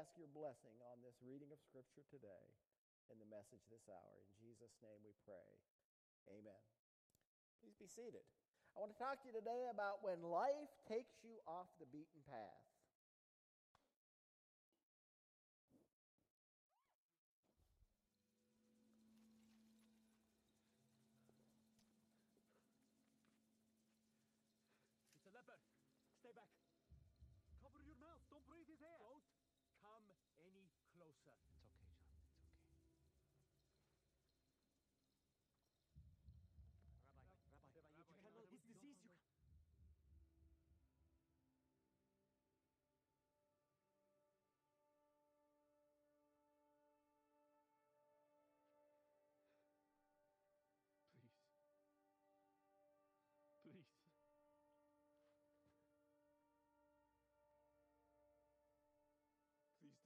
ask your blessing on this reading of Scripture today and the message this hour. In Jesus' name we pray. Amen. Please be seated. I want to talk to you today about when life takes you off the beaten path. It's a leopard. Stay back. Cover your mouth. Don't breathe his air. Don't come any closer.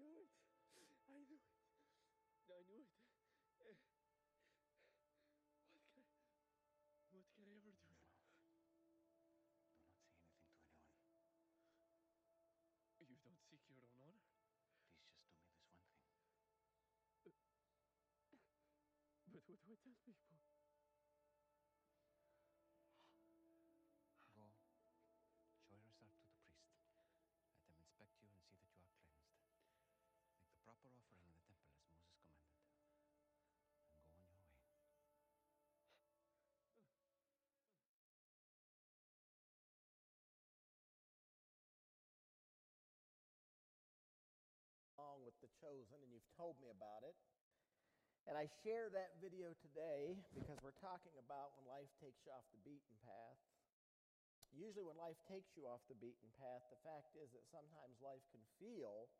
Knew it. I knew it. I knew it. What can I, what can I ever do? Do not say anything to anyone. You don't seek your own honor. Please just do me this one thing. But what do I tell people? Chosen, and you've told me about it. And I share that video today because we're talking about when life takes you off the beaten path. Usually, when life takes you off the beaten path, the fact is that sometimes life can feel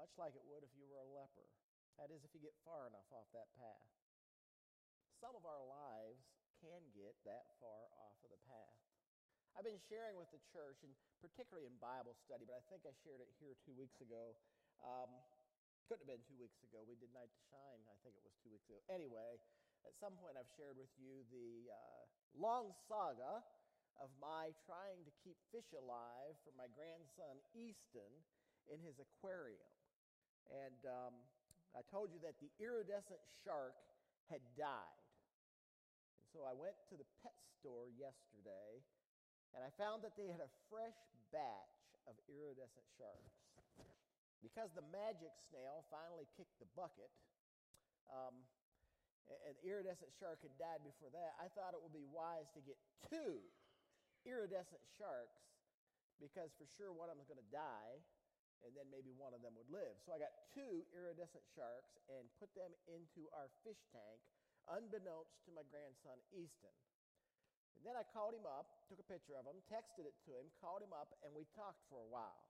much like it would if you were a leper. That is, if you get far enough off that path. Some of our lives can get that far off of the path. I've been sharing with the church, and particularly in Bible study, but I think I shared it here two weeks ago. Um, couldn't have been two weeks ago. We did Night to Shine, I think it was two weeks ago. Anyway, at some point I've shared with you the uh, long saga of my trying to keep fish alive for my grandson Easton in his aquarium. And um, I told you that the iridescent shark had died. And so I went to the pet store yesterday and I found that they had a fresh batch of iridescent sharks. Because the magic snail finally kicked the bucket, um, the iridescent shark had died before that, I thought it would be wise to get two iridescent sharks because for sure one of them was going to die and then maybe one of them would live. So I got two iridescent sharks and put them into our fish tank, unbeknownst to my grandson Easton. And then I called him up, took a picture of him, texted it to him, called him up, and we talked for a while.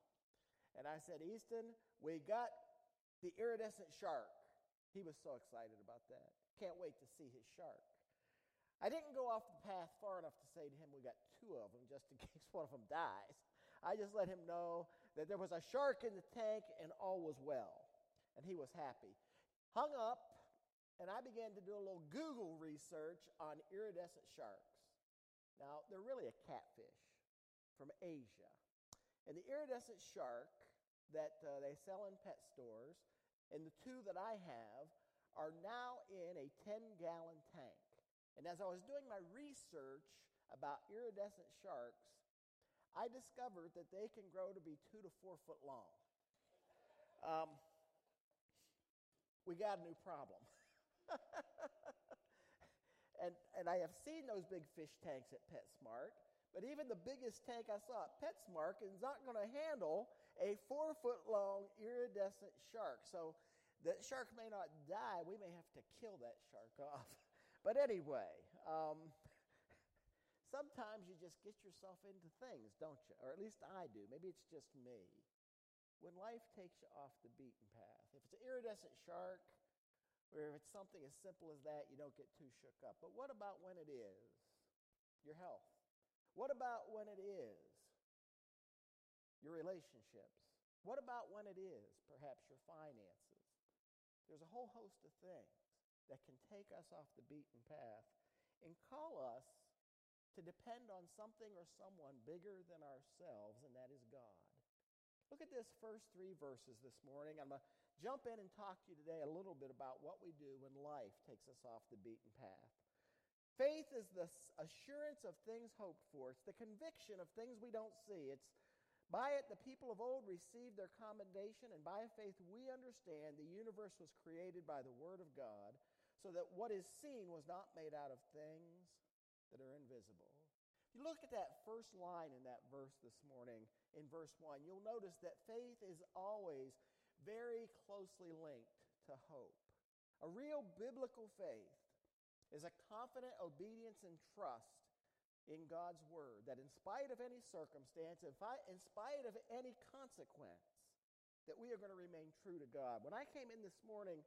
And I said, Easton, we got the iridescent shark. He was so excited about that. Can't wait to see his shark. I didn't go off the path far enough to say to him, we got two of them just in case one of them dies. I just let him know that there was a shark in the tank and all was well. and he was happy. Hung up, and I began to do a little Google research on iridescent sharks. Now, they're really a catfish from Asia. And the iridescent shark that uh, they sell in pet stores, and the two that I have, are now in a 10 gallon tank. And as I was doing my research about iridescent sharks, I discovered that they can grow to be two to four foot long. Um, we got a new problem. and, and I have seen those big fish tanks at PetSmart, but even the biggest tank I saw at PetSmart is not going to handle a four foot long iridescent shark. So that shark may not die. We may have to kill that shark off. but anyway, um, sometimes you just get yourself into things, don't you? Or at least I do. Maybe it's just me. When life takes you off the beaten path, if it's an iridescent shark, or if it's something as simple as that, you don't get too shook up. But what about when it is your health? What about when it is your relationships? What about when it is perhaps your finances? There's a whole host of things that can take us off the beaten path and call us to depend on something or someone bigger than ourselves, and that is God. Look at this first three verses this morning. I'm going to jump in and talk to you today a little bit about what we do when life takes us off the beaten path. Faith is the assurance of things hoped for. It's the conviction of things we don't see. It's by it the people of old received their commendation, and by faith we understand the universe was created by the word of God, so that what is seen was not made out of things that are invisible. If you look at that first line in that verse this morning, in verse 1, you'll notice that faith is always very closely linked to hope. A real biblical faith is a confident obedience and trust in God's word that in spite of any circumstance, in spite of any consequence, that we are going to remain true to God. When I came in this morning,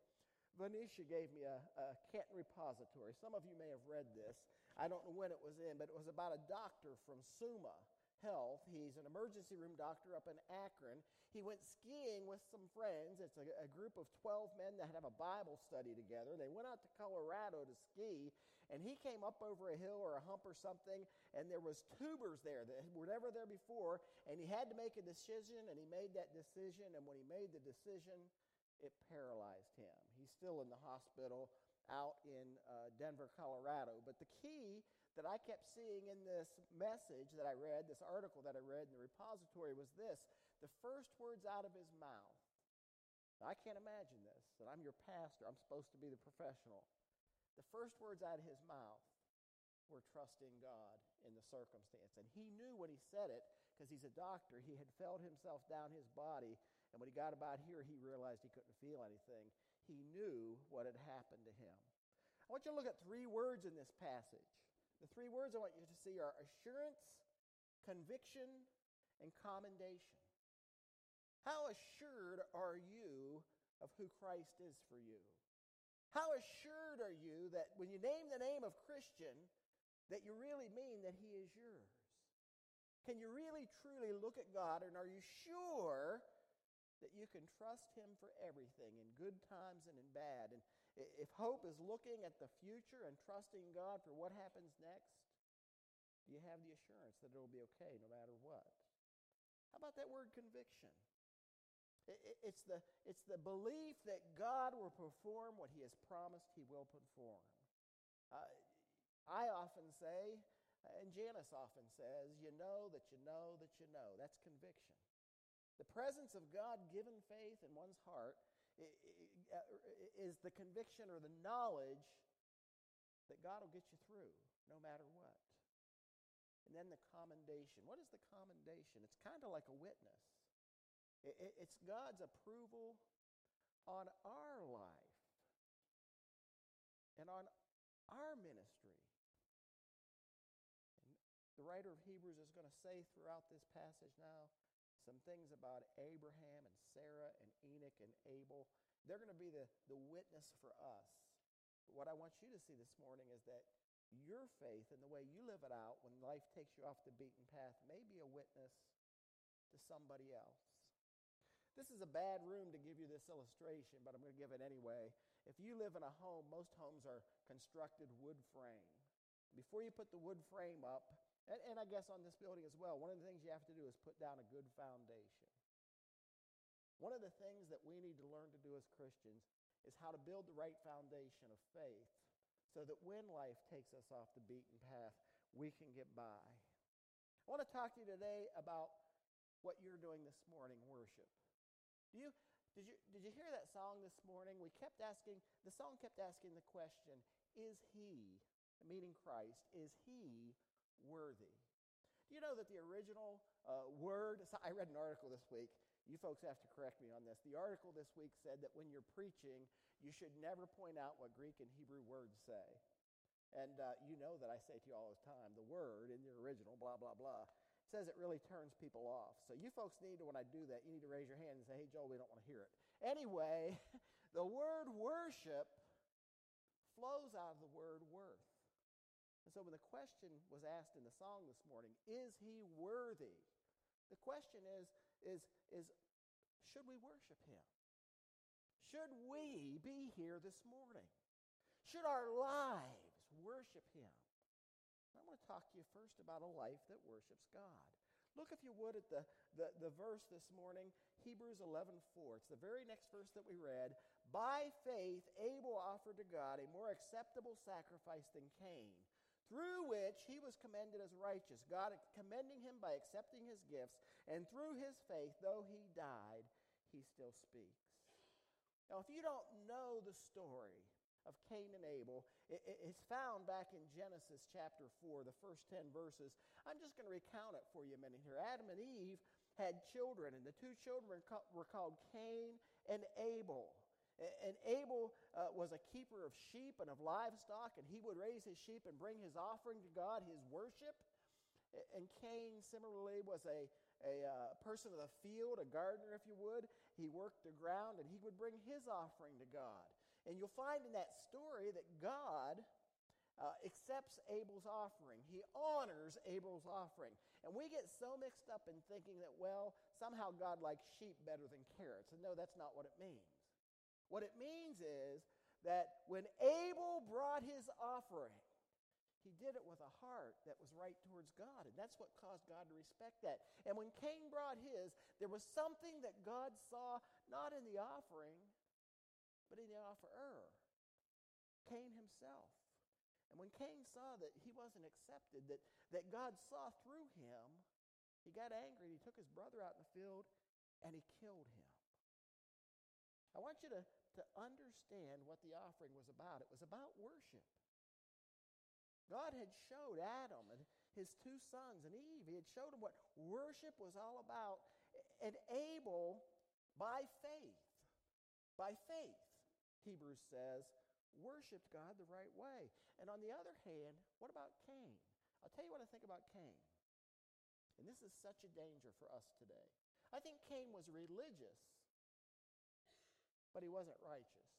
Venetia gave me a, a Canton repository. Some of you may have read this. I don't know when it was in, but it was about a doctor from Summa Health. He's an emergency room doctor up in Akron. He went skiing with some friends. It's a, a, group of 12 men that have a Bible study together. They went out to Colorado to ski, and he came up over a hill or a hump or something, and there was tubers there that were never there before, and he had to make a decision, and he made that decision, and when he made the decision, it paralyzed him. He's still in the hospital out in uh, Denver, Colorado. But the key that I kept seeing in this message that I read, this article that I read in the repository, was this the first words out of his mouth. Now, I can't imagine this, and I'm your pastor, I'm supposed to be the professional. The first words out of his mouth were trusting God in the circumstance. And he knew when he said it, because he's a doctor, he had felt himself down his body. And when he got about here, he realized he couldn't feel anything. He knew what had happened to him. I want you to look at three words in this passage. The three words I want you to see are assurance, conviction, and commendation. How assured are you of who Christ is for you? How assured are you that when you name the name of Christian, that you really mean that he is yours? Can you really truly look at God and are you sure that you can trust him for everything in good times and in bad? And if hope is looking at the future and trusting God for what happens next, do you have the assurance that it will be okay no matter what? How about that word conviction? It's the, it's the belief that God will perform what he has promised he will perform. Uh, I often say, and Janice often says, you know that you know that you know. That's conviction. The presence of God given faith in one's heart Uh, is the conviction or the knowledge that God will get you through no matter what. And then the commendation. What is the commendation? It's kind of like a witness. It's God's approval on our life and on our ministry. The writer of Hebrews is going to say throughout this passage now some things about Abraham and Sarah and Enoch and Abel. They're going to be the, the witness for us. But what I want you to see this morning is that your faith and the way you live it out when life takes you off the beaten path may be a witness to somebody else. This is a bad room to give you this illustration, but I'm going to give it anyway. If you live in a home, most homes are constructed wood frame. Before you put the wood frame up, and, and I guess on this building as well, one of the things you have to do is put down a good foundation. One of the things that we need to learn to do as Christians is how to build the right foundation of faith so that when life takes us off the beaten path, we can get by. I want to talk to you today about what you're doing this morning, worship. Do you, did, you, did you hear that song this morning? We kept asking, the song kept asking the question, is he, meaning Christ, is he worthy? Do you know that the original uh, word, I read an article this week. You folks have to correct me on this. The article this week said that when you're preaching, you should never point out what Greek and Hebrew words say. And uh, you know that I say to you all the time, the word in the original, blah, blah, blah says it really turns people off. So you folks need to, when I do that, you need to raise your hand and say, hey, Joel, we don't want to hear it. Anyway, the word worship flows out of the word worth. And so when the question was asked in the song this morning, is he worthy? The question is, is, is should we worship him? Should we be here this morning? Should our lives worship him? I want to talk to you first about a life that worships God. Look, if you would, at the, the, the verse this morning, Hebrews 11 4. It's the very next verse that we read. By faith, Abel offered to God a more acceptable sacrifice than Cain, through which he was commended as righteous, God commending him by accepting his gifts, and through his faith, though he died, he still speaks. Now, if you don't know the story of Cain and Abel. It's found back in Genesis chapter 4, the first 10 verses. I'm just going to recount it for you a minute here. Adam and Eve had children, and the two children were called Cain and Abel. And Abel uh, was a keeper of sheep and of livestock, and he would raise his sheep and bring his offering to God, his worship. And Cain, similarly, was a, a uh, person of the field, a gardener, if you would. He worked the ground, and he would bring his offering to God. And you'll find in that story that God uh, accepts Abel's offering. He honors Abel's offering. And we get so mixed up in thinking that, well, somehow God likes sheep better than carrots. And no, that's not what it means. What it means is that when Abel brought his offering, he did it with a heart that was right towards God. And that's what caused God to respect that. And when Cain brought his, there was something that God saw not in the offering, but in the offerer, Cain himself. And when Cain saw that he wasn't accepted, that, that God saw through him, he got angry and he took his brother out in the field and he killed him. I want you to, to understand what the offering was about. It was about worship. God had showed Adam and his two sons and Eve, he had showed them what worship was all about. And Abel, by faith, by faith, Hebrews says, worshiped God the right way. And on the other hand, what about Cain? I'll tell you what I think about Cain. And this is such a danger for us today. I think Cain was religious, but he wasn't righteous.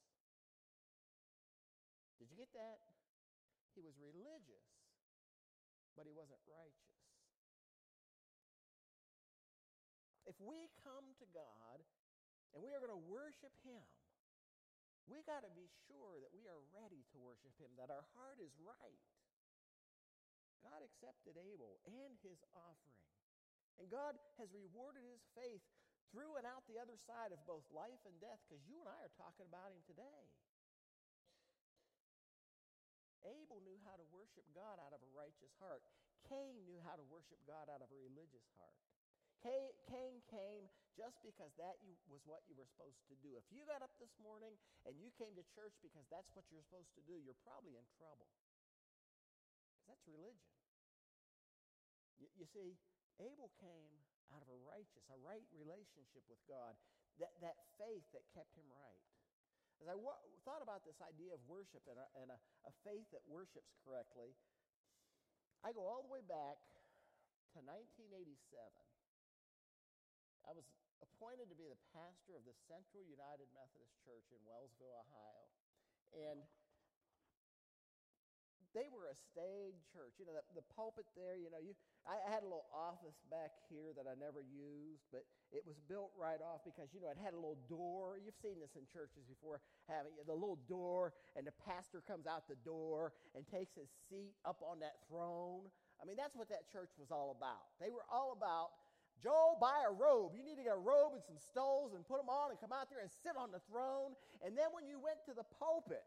Did you get that? He was religious, but he wasn't righteous. If we come to God and we are going to worship Him, we got to be sure that we are ready to worship Him, that our heart is right. God accepted Abel and his offering. And God has rewarded his faith through and out the other side of both life and death because you and I are talking about him today. Abel knew how to worship God out of a righteous heart. Cain knew how to worship God out of a religious heart. Cain came just because that was what you were supposed to do. If you got up this morning and you came to church because that's what you're supposed to do, you're probably in trouble. Because that's religion. You, you, see, Abel came out of a righteous, a right relationship with God, that, that faith that kept him right. As I thought about this idea of worship and, a, and a, a faith that worships correctly, I go all the way back to 1987. I was appointed to be the pastor of the Central United Methodist Church in Wellsville, Ohio. And they were a staid church. You know, the, the pulpit there, you know, you, I had a little office back here that I never used, but it was built right off because, you know, it had a little door. You've seen this in churches before, having the little door, and the pastor comes out the door and takes his seat up on that throne. I mean, that's what that church was all about. They were all about Joe, buy a robe. You need to get a robe and some stoles and put them on and come out there and sit on the throne. And then when you went to the pulpit,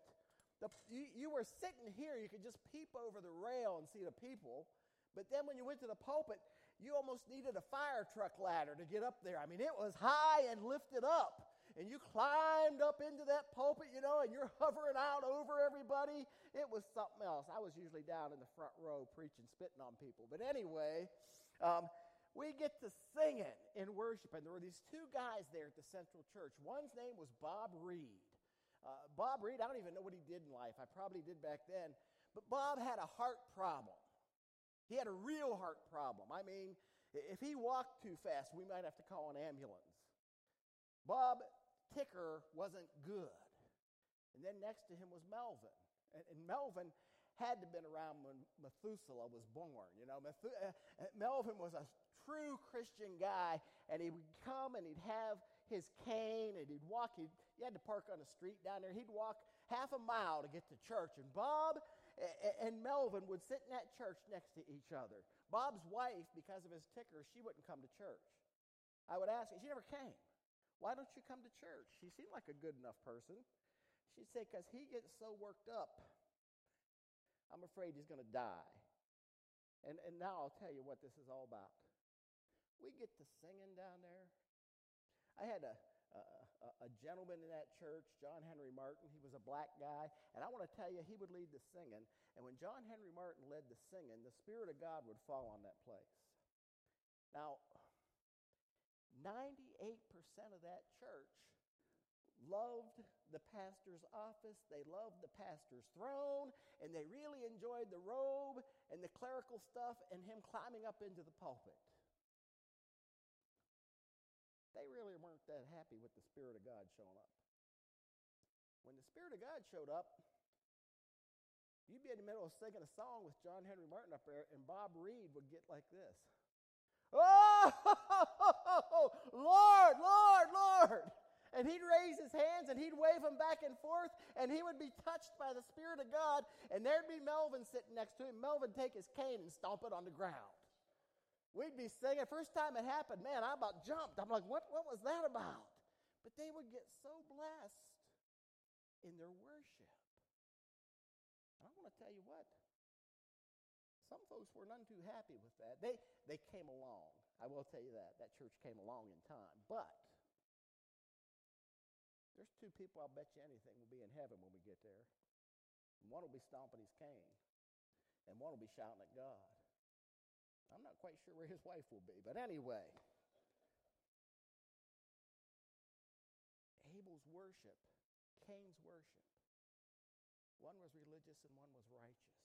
the, you, you were sitting here, you could just peep over the rail and see the people. But then when you went to the pulpit, you almost needed a fire truck ladder to get up there. I mean, it was high and lifted up. And you climbed up into that pulpit, you know, and you're hovering out over everybody. It was something else. I was usually down in the front row preaching, spitting on people. But anyway, um, we get to singing in worship. And there were these two guys there at the Central Church. One's name was Bob Reed. Uh, Bob Reed, I don't even know what he did in life. I probably did back then. But Bob had a heart problem. He had a real heart problem. I mean, if he walked too fast, we might have to call an ambulance. Bob Ticker wasn't good. And then next to him was Melvin. And, and Melvin had to have been around when Methuselah was born. You know, Methu- uh, uh Melvin was a true Christian guy, and he would come and he'd have his cane and he'd walk. He'd, he had to park on the street down there. He'd walk half a mile to get to church. And Bob and Melvin would sit in that church next to each other. Bob's wife, because of his ticker, she wouldn't come to church. I would ask her, she never came. Why don't you come to church? She seemed like a good enough person. She'd say, because he gets so worked up, I'm afraid he's going to die. And, and now I'll tell you what this is all about. We get to singing down there. I had a, a, gentleman in that church, John Henry Martin. He was a black guy. And I want to tell you, he would lead the singing. And when John Henry Martin led the singing, the Spirit of God would fall on that place. Now, 98% of that church loved the pastor's office, they loved the pastor's throne, and they really enjoyed the robe and the clerical stuff and him climbing up into the pulpit they really weren't that happy with the Spirit of God showing up. When the Spirit of God showed up, you'd be in the middle of singing a song with John Henry Martin up there, and Bob Reed would get like this. Oh, Lord, Lord, Lord. And he'd raise his hands and he'd wave them back and forth, and he would be touched by the Spirit of God. And there'd be Melvin sitting next to him. Melvin take his cane and stomp it on the ground. We'd be singing. First time it happened, man, I about jumped. I'm like, what, what was that about? But they would get so blessed in their worship. And I want to tell you what, some folks were none too happy with that. They, they came along. I will tell you that. That church came along in time. But there's two people I'll bet you anything will be in heaven when we get there. one will be stomping his cane, and one will be shouting at God. I'm not quite sure where his wife will be, but anyway. Abel's worship, Cain's worship. One was religious and one was righteous.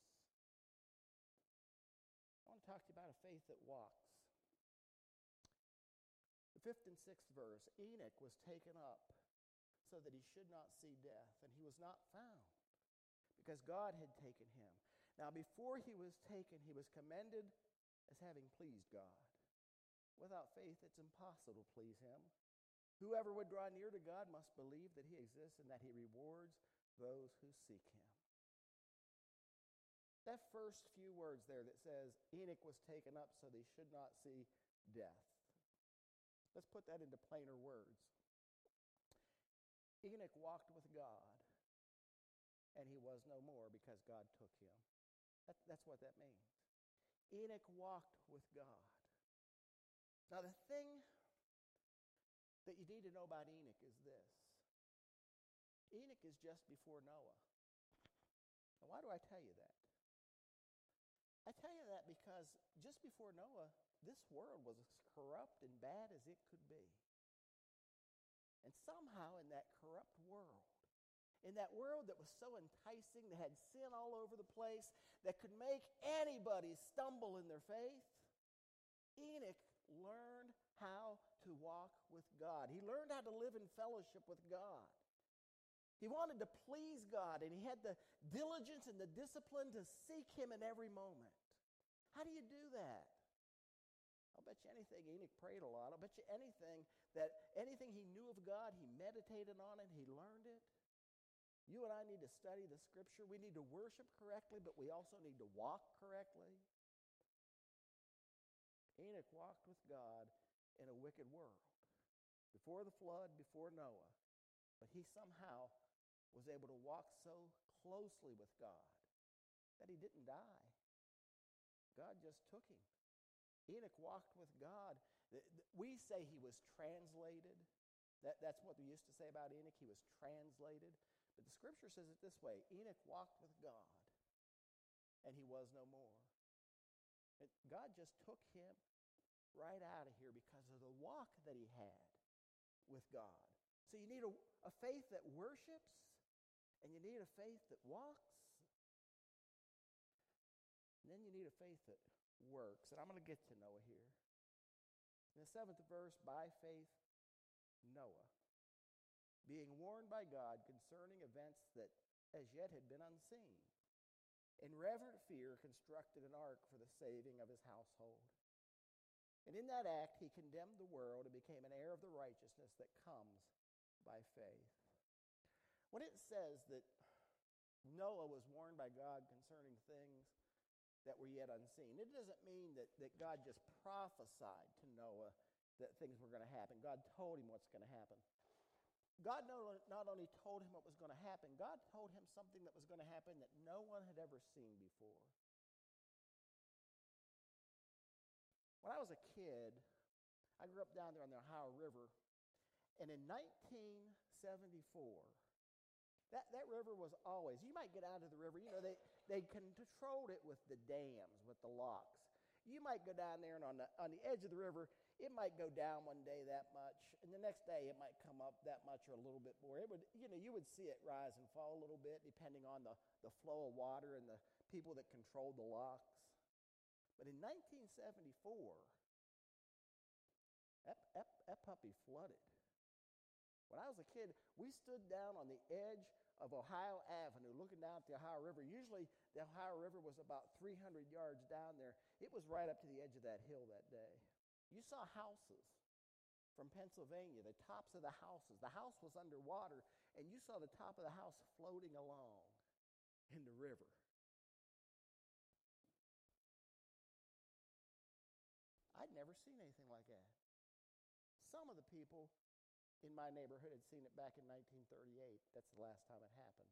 I want to talk to you about a faith that walks. The fifth and sixth verse Enoch was taken up so that he should not see death, and he was not found because God had taken him. Now, before he was taken, he was commended as having pleased God. Without faith, it's impossible to please Him. Whoever would draw near to God must believe that He exists and that He rewards those who seek Him. That first few words there that says, Enoch was taken up so they should not see death. Let's put that into plainer words. Enoch walked with God, and he was no more because God took him. That, that's what that means. Enoch walked with God. Now, the thing that you need to know about Enoch is this Enoch is just before Noah. Now, why do I tell you that? I tell you that because just before Noah, this world was as corrupt and bad as it could be. And somehow, in that corrupt world, in that world that was so enticing, that had sin all over the place, that could make anybody stumble in their faith, Enoch learned how to walk with God. He learned how to live in fellowship with God. He wanted to please God, and he had the diligence and the discipline to seek him in every moment. How do you do that? I'll bet you anything Enoch prayed a lot. I'll bet you anything that anything he knew of God, he meditated on it, he learned it. You and I need to study the scripture. We need to worship correctly, but we also need to walk correctly. Enoch walked with God in a wicked world before the flood, before Noah. But he somehow was able to walk so closely with God that he didn't die. God just took him. Enoch walked with God. We say he was translated. That, that's what we used to say about Enoch. He was translated. But the scripture says it this way Enoch walked with God, and he was no more. And God just took him right out of here because of the walk that he had with God. So you need a, a faith that worships, and you need a faith that walks, and then you need a faith that works. And I'm going to get to Noah here. In the seventh verse, by faith, Noah, being warned by God concerning events that as yet had been unseen, in reverent fear constructed an ark for the saving of his household. And in that act, he condemned the world and became an heir of the righteousness that comes by faith. When it says that Noah was warned by God concerning things that were yet unseen, it doesn't mean that, that God just prophesied to Noah that things were going to happen. God told him what's going to happen. God not only told him what was going to happen, God told him something that was going to happen that no one had ever seen before. When I was a kid, I grew up down there on the Ohio River, and in 1974, that, that river was always, you might get out of the river, you know, they, they controlled it with the dams, with the locks. You might go down there, and on the, on the edge of the river, it might go down one day that much, and the next day it might come up that much or a little bit more. It would, you know, you would see it rise and fall a little bit depending on the, the flow of water and the people that controlled the locks. But in 1974, that, that, that puppy flooded. When I was a kid, we stood down on the edge of Ohio Avenue looking down at the Ohio River. Usually, the Ohio River was about 300 yards down there. It was right up to the edge of that hill that day. You saw houses from Pennsylvania, the tops of the houses. The house was underwater, and you saw the top of the house floating along in the river. I'd never seen anything like that. Some of the people in my neighborhood had seen it back in 1938. That's the last time it happened.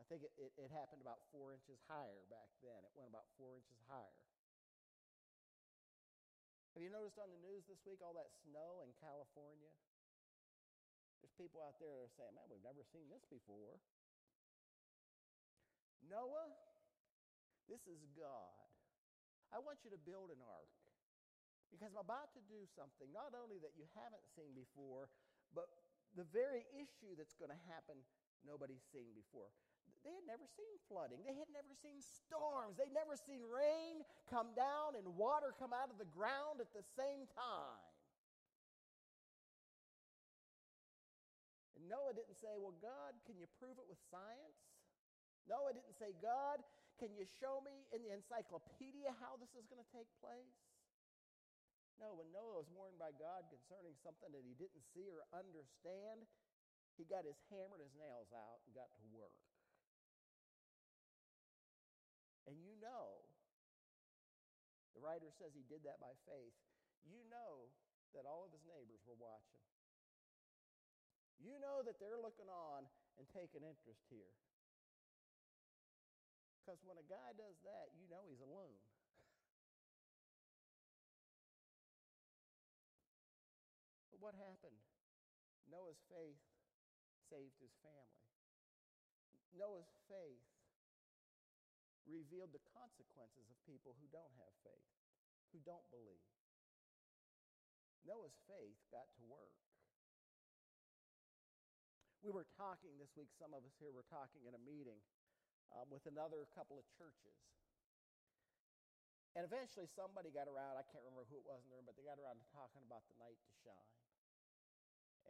I think it, it, it happened about four inches higher back then. It went about four inches higher. Have you noticed on the news this week all that snow in California? There's people out there that are saying, man, we've never seen this before. Noah, this is God. I want you to build an ark. Because I'm about to do something, not only that you haven't seen before, but the very issue that's going to happen, nobody's seen before. They had never seen flooding. They had never seen storms. They'd never seen rain come down and water come out of the ground at the same time. And Noah didn't say, Well, God, can you prove it with science? Noah didn't say, God, can you show me in the encyclopedia how this is going to take place? No, when Noah was warned by God concerning something that he didn't see or understand, he got his hammer and his nails out and got to work. And you know, the writer says he did that by faith. You know that all of his neighbors were watching. You know that they're looking on and taking interest here. Because when a guy does that, you know he's alone. What happened? Noah's faith saved his family. Noah's faith revealed the consequences of people who don't have faith, who don't believe. Noah's faith got to work. We were talking this week, some of us here were talking in a meeting um, with another couple of churches. And eventually somebody got around, I can't remember who it was in the room, but they got around to talking about the night to shine.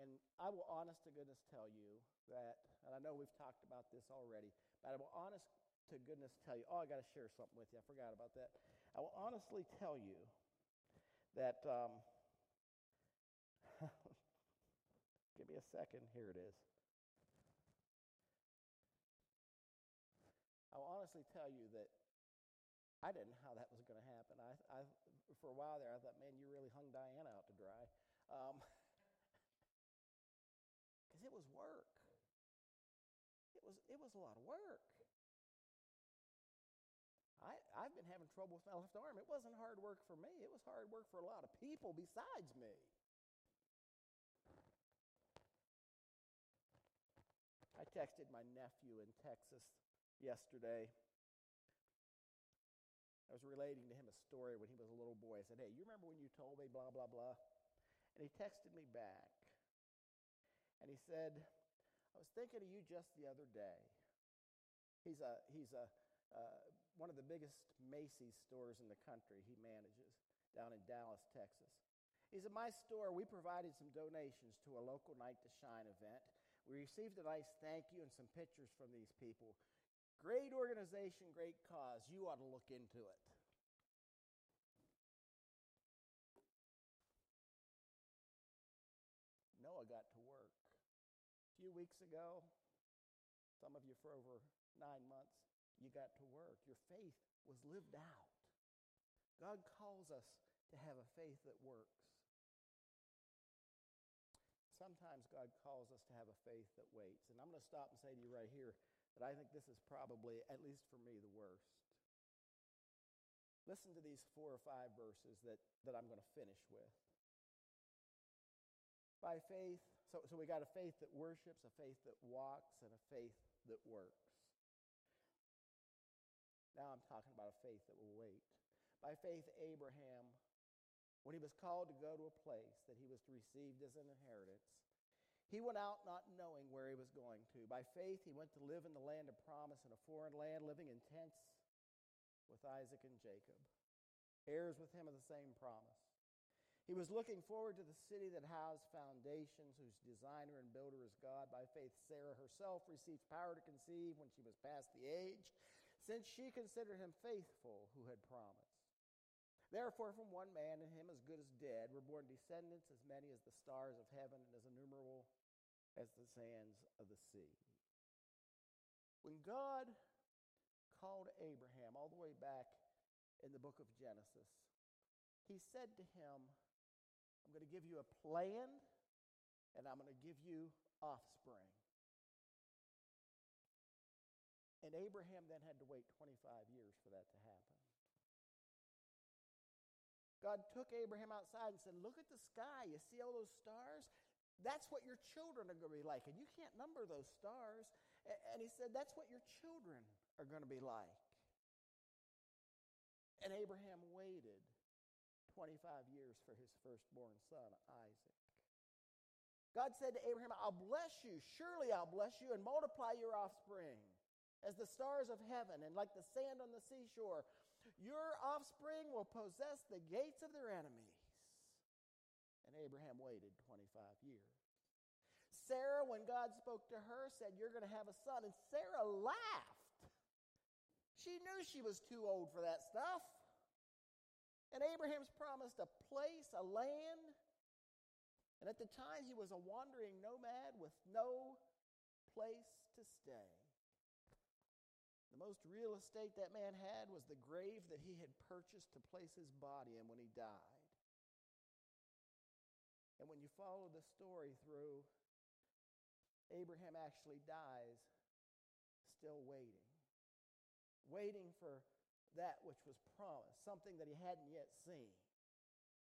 And I will honest to goodness tell you that and I know we've talked about this already, but I will honest to goodness tell you, oh, I got to share something with you. I forgot about that. I will honestly tell you that, um, give me a second. Here it is. I will honestly tell you that I didn't know how that was going to happen. I, I, for a while there, I thought, man, you really hung Diana out to dry. Because it was work. It was, it was a lot of work. I, I've been having trouble with my left arm. It wasn't hard work for me, it was hard work for a lot of people besides me. I texted my nephew in Texas yesterday. I was relating to him a story when he was a little boy. I said, Hey, you remember when you told me blah, blah, blah? And he texted me back. And he said, I was thinking of you just the other day. He's, a, he's a, uh, one of the biggest Macy's stores in the country he manages down in Dallas, Texas. He said, My store, we provided some donations to a local Night to Shine event. We received a nice thank you and some pictures from these people. Great organization, great cause. You ought to look into it. Few weeks ago, some of you for over nine months, you got to work. Your faith was lived out. God calls us to have a faith that works. Sometimes God calls us to have a faith that waits. And I'm going to stop and say to you right here that I think this is probably, at least for me, the worst. Listen to these four or five verses that, that I'm going to finish with. By faith, so, so we got a faith that worships, a faith that walks, and a faith that works. Now I'm talking about a faith that will wait. By faith, Abraham, when he was called to go to a place that he was to receive as an inheritance, he went out not knowing where he was going to. By faith, he went to live in the land of promise in a foreign land, living in tents with Isaac and Jacob, heirs with him of the same promise. He was looking forward to the city that has foundations, whose designer and builder is God. By faith, Sarah herself received power to conceive when she was past the age, since she considered him faithful who had promised. Therefore, from one man, and him as good as dead, were born descendants as many as the stars of heaven and as innumerable as the sands of the sea. When God called Abraham all the way back in the book of Genesis, he said to him, I'm going to give you a plan and I'm going to give you offspring. And Abraham then had to wait 25 years for that to happen. God took Abraham outside and said, Look at the sky. You see all those stars? That's what your children are going to be like. And you can't number those stars. And he said, That's what your children are going to be like. And Abraham waited 25 years for his firstborn son, Isaac. God said to Abraham, I'll bless you. Surely I'll bless you and multiply your offspring as the stars of heaven and like the sand on the seashore. Your offspring will possess the gates of their enemies. And Abraham waited 25 years. Sarah, when God spoke to her, said, You're going to have a son. And Sarah laughed. She knew she was too old for that stuff. And Abraham's promised a place, a land. And at the time, he was a wandering nomad with no place to stay. The most real estate that man had was the grave that he had purchased to place his body in when he died. And when you follow the story through, Abraham actually dies still waiting. Waiting for that which was promised, something that he hadn't yet seen.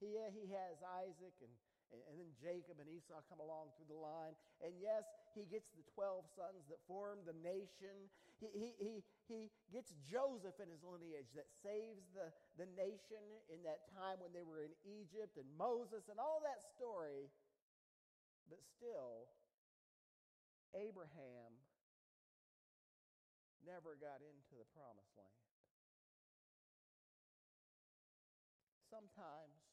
He, he has Isaac and, and then Jacob and Esau come along through the line. And yes, he gets the 12 sons that form the nation. He, he, he, he gets Joseph in his lineage that saves the, the nation in that time when they were in Egypt and Moses and all that story. But still, Abraham never got into the promised land. Sometimes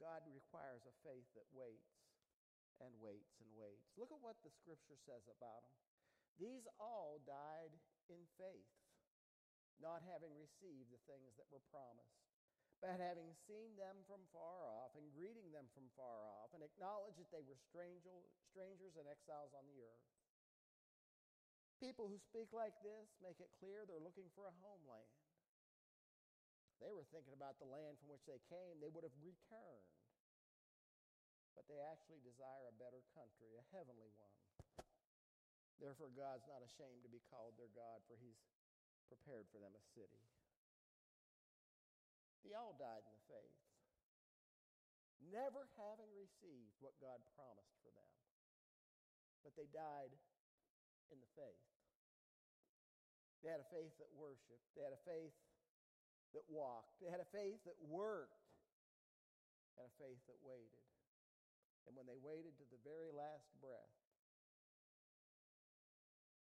God requires a faith that waits and waits and waits. Look at what the scripture says about them. These all died in faith, not having received the things that were promised, but having seen them from far off and greeting them from far off, and acknowledged that they were strangers and exiles on the earth. People who speak like this make it clear they're looking for a homeland. They were thinking about the land from which they came, they would have returned but they actually desire a better country, a heavenly one. Therefore, God's not ashamed to be called their God, for He's prepared for them a city. They all died in the faith, never having received what God promised for them. But they died in the faith. They had a faith that worshiped, they had a faith that walked, they had a faith that worked, and a faith that waited. And when they waited to the very last breath,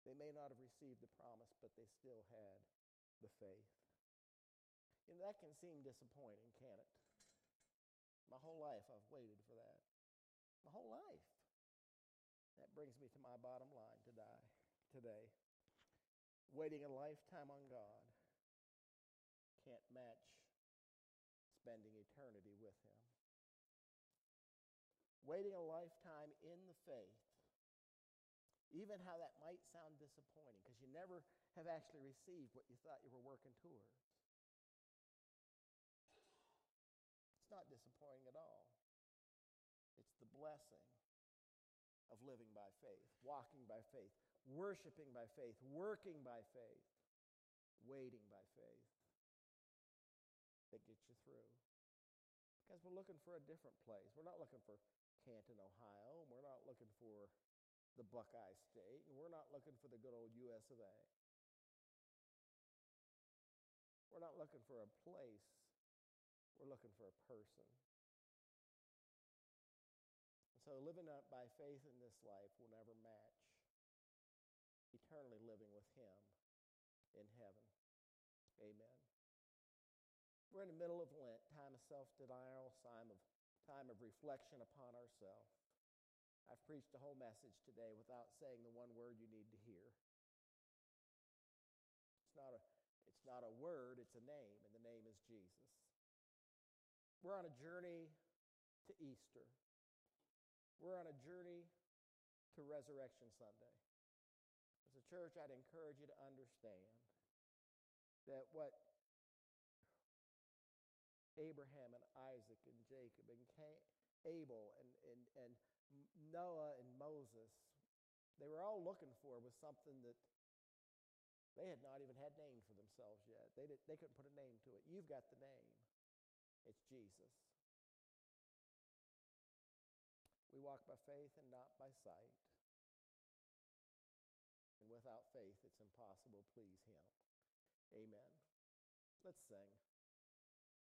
they may not have received the promise, but they still had the faith. You know, that can seem disappointing, can it? My whole life I've waited for that. My whole life. That brings me to my bottom line today. Today, waiting a lifetime on God can't match spending eternity with Him waiting a lifetime in the faith, even how that might sound disappointing because you never have actually received what you thought you were working towards. It's not disappointing at all. It's the blessing of living by faith, walking by faith, worshiping by faith, working by faith, waiting by faith that gets you through. Because we're looking for a different place. We're not looking for Canton, Ohio. We're not looking for the Buckeye State, and we're not looking for the good old US of A. We're not looking for a place, we're looking for a person. So, living up by faith in this life will never match eternally living with Him in heaven. Amen. We're in the middle of Lent, time of self denial, time of time of reflection upon ourselves. I've preached a whole message today without saying the one word you need to hear. It's not a, it's not a word, it's a name, and the name is Jesus. We're on a journey to Easter. We're on a journey to Resurrection Sunday. As a church, I'd encourage you to understand that what Abraham and Isaac and Jacob and Cain, Abel and, and, and Noah and Moses, they were all looking for was something that they had not even had named for themselves yet. They, did, they couldn't put a name to it. You've got the name. It's Jesus. We walk by faith and not by sight. And without faith, it's impossible to please Him. Amen. Let's sing.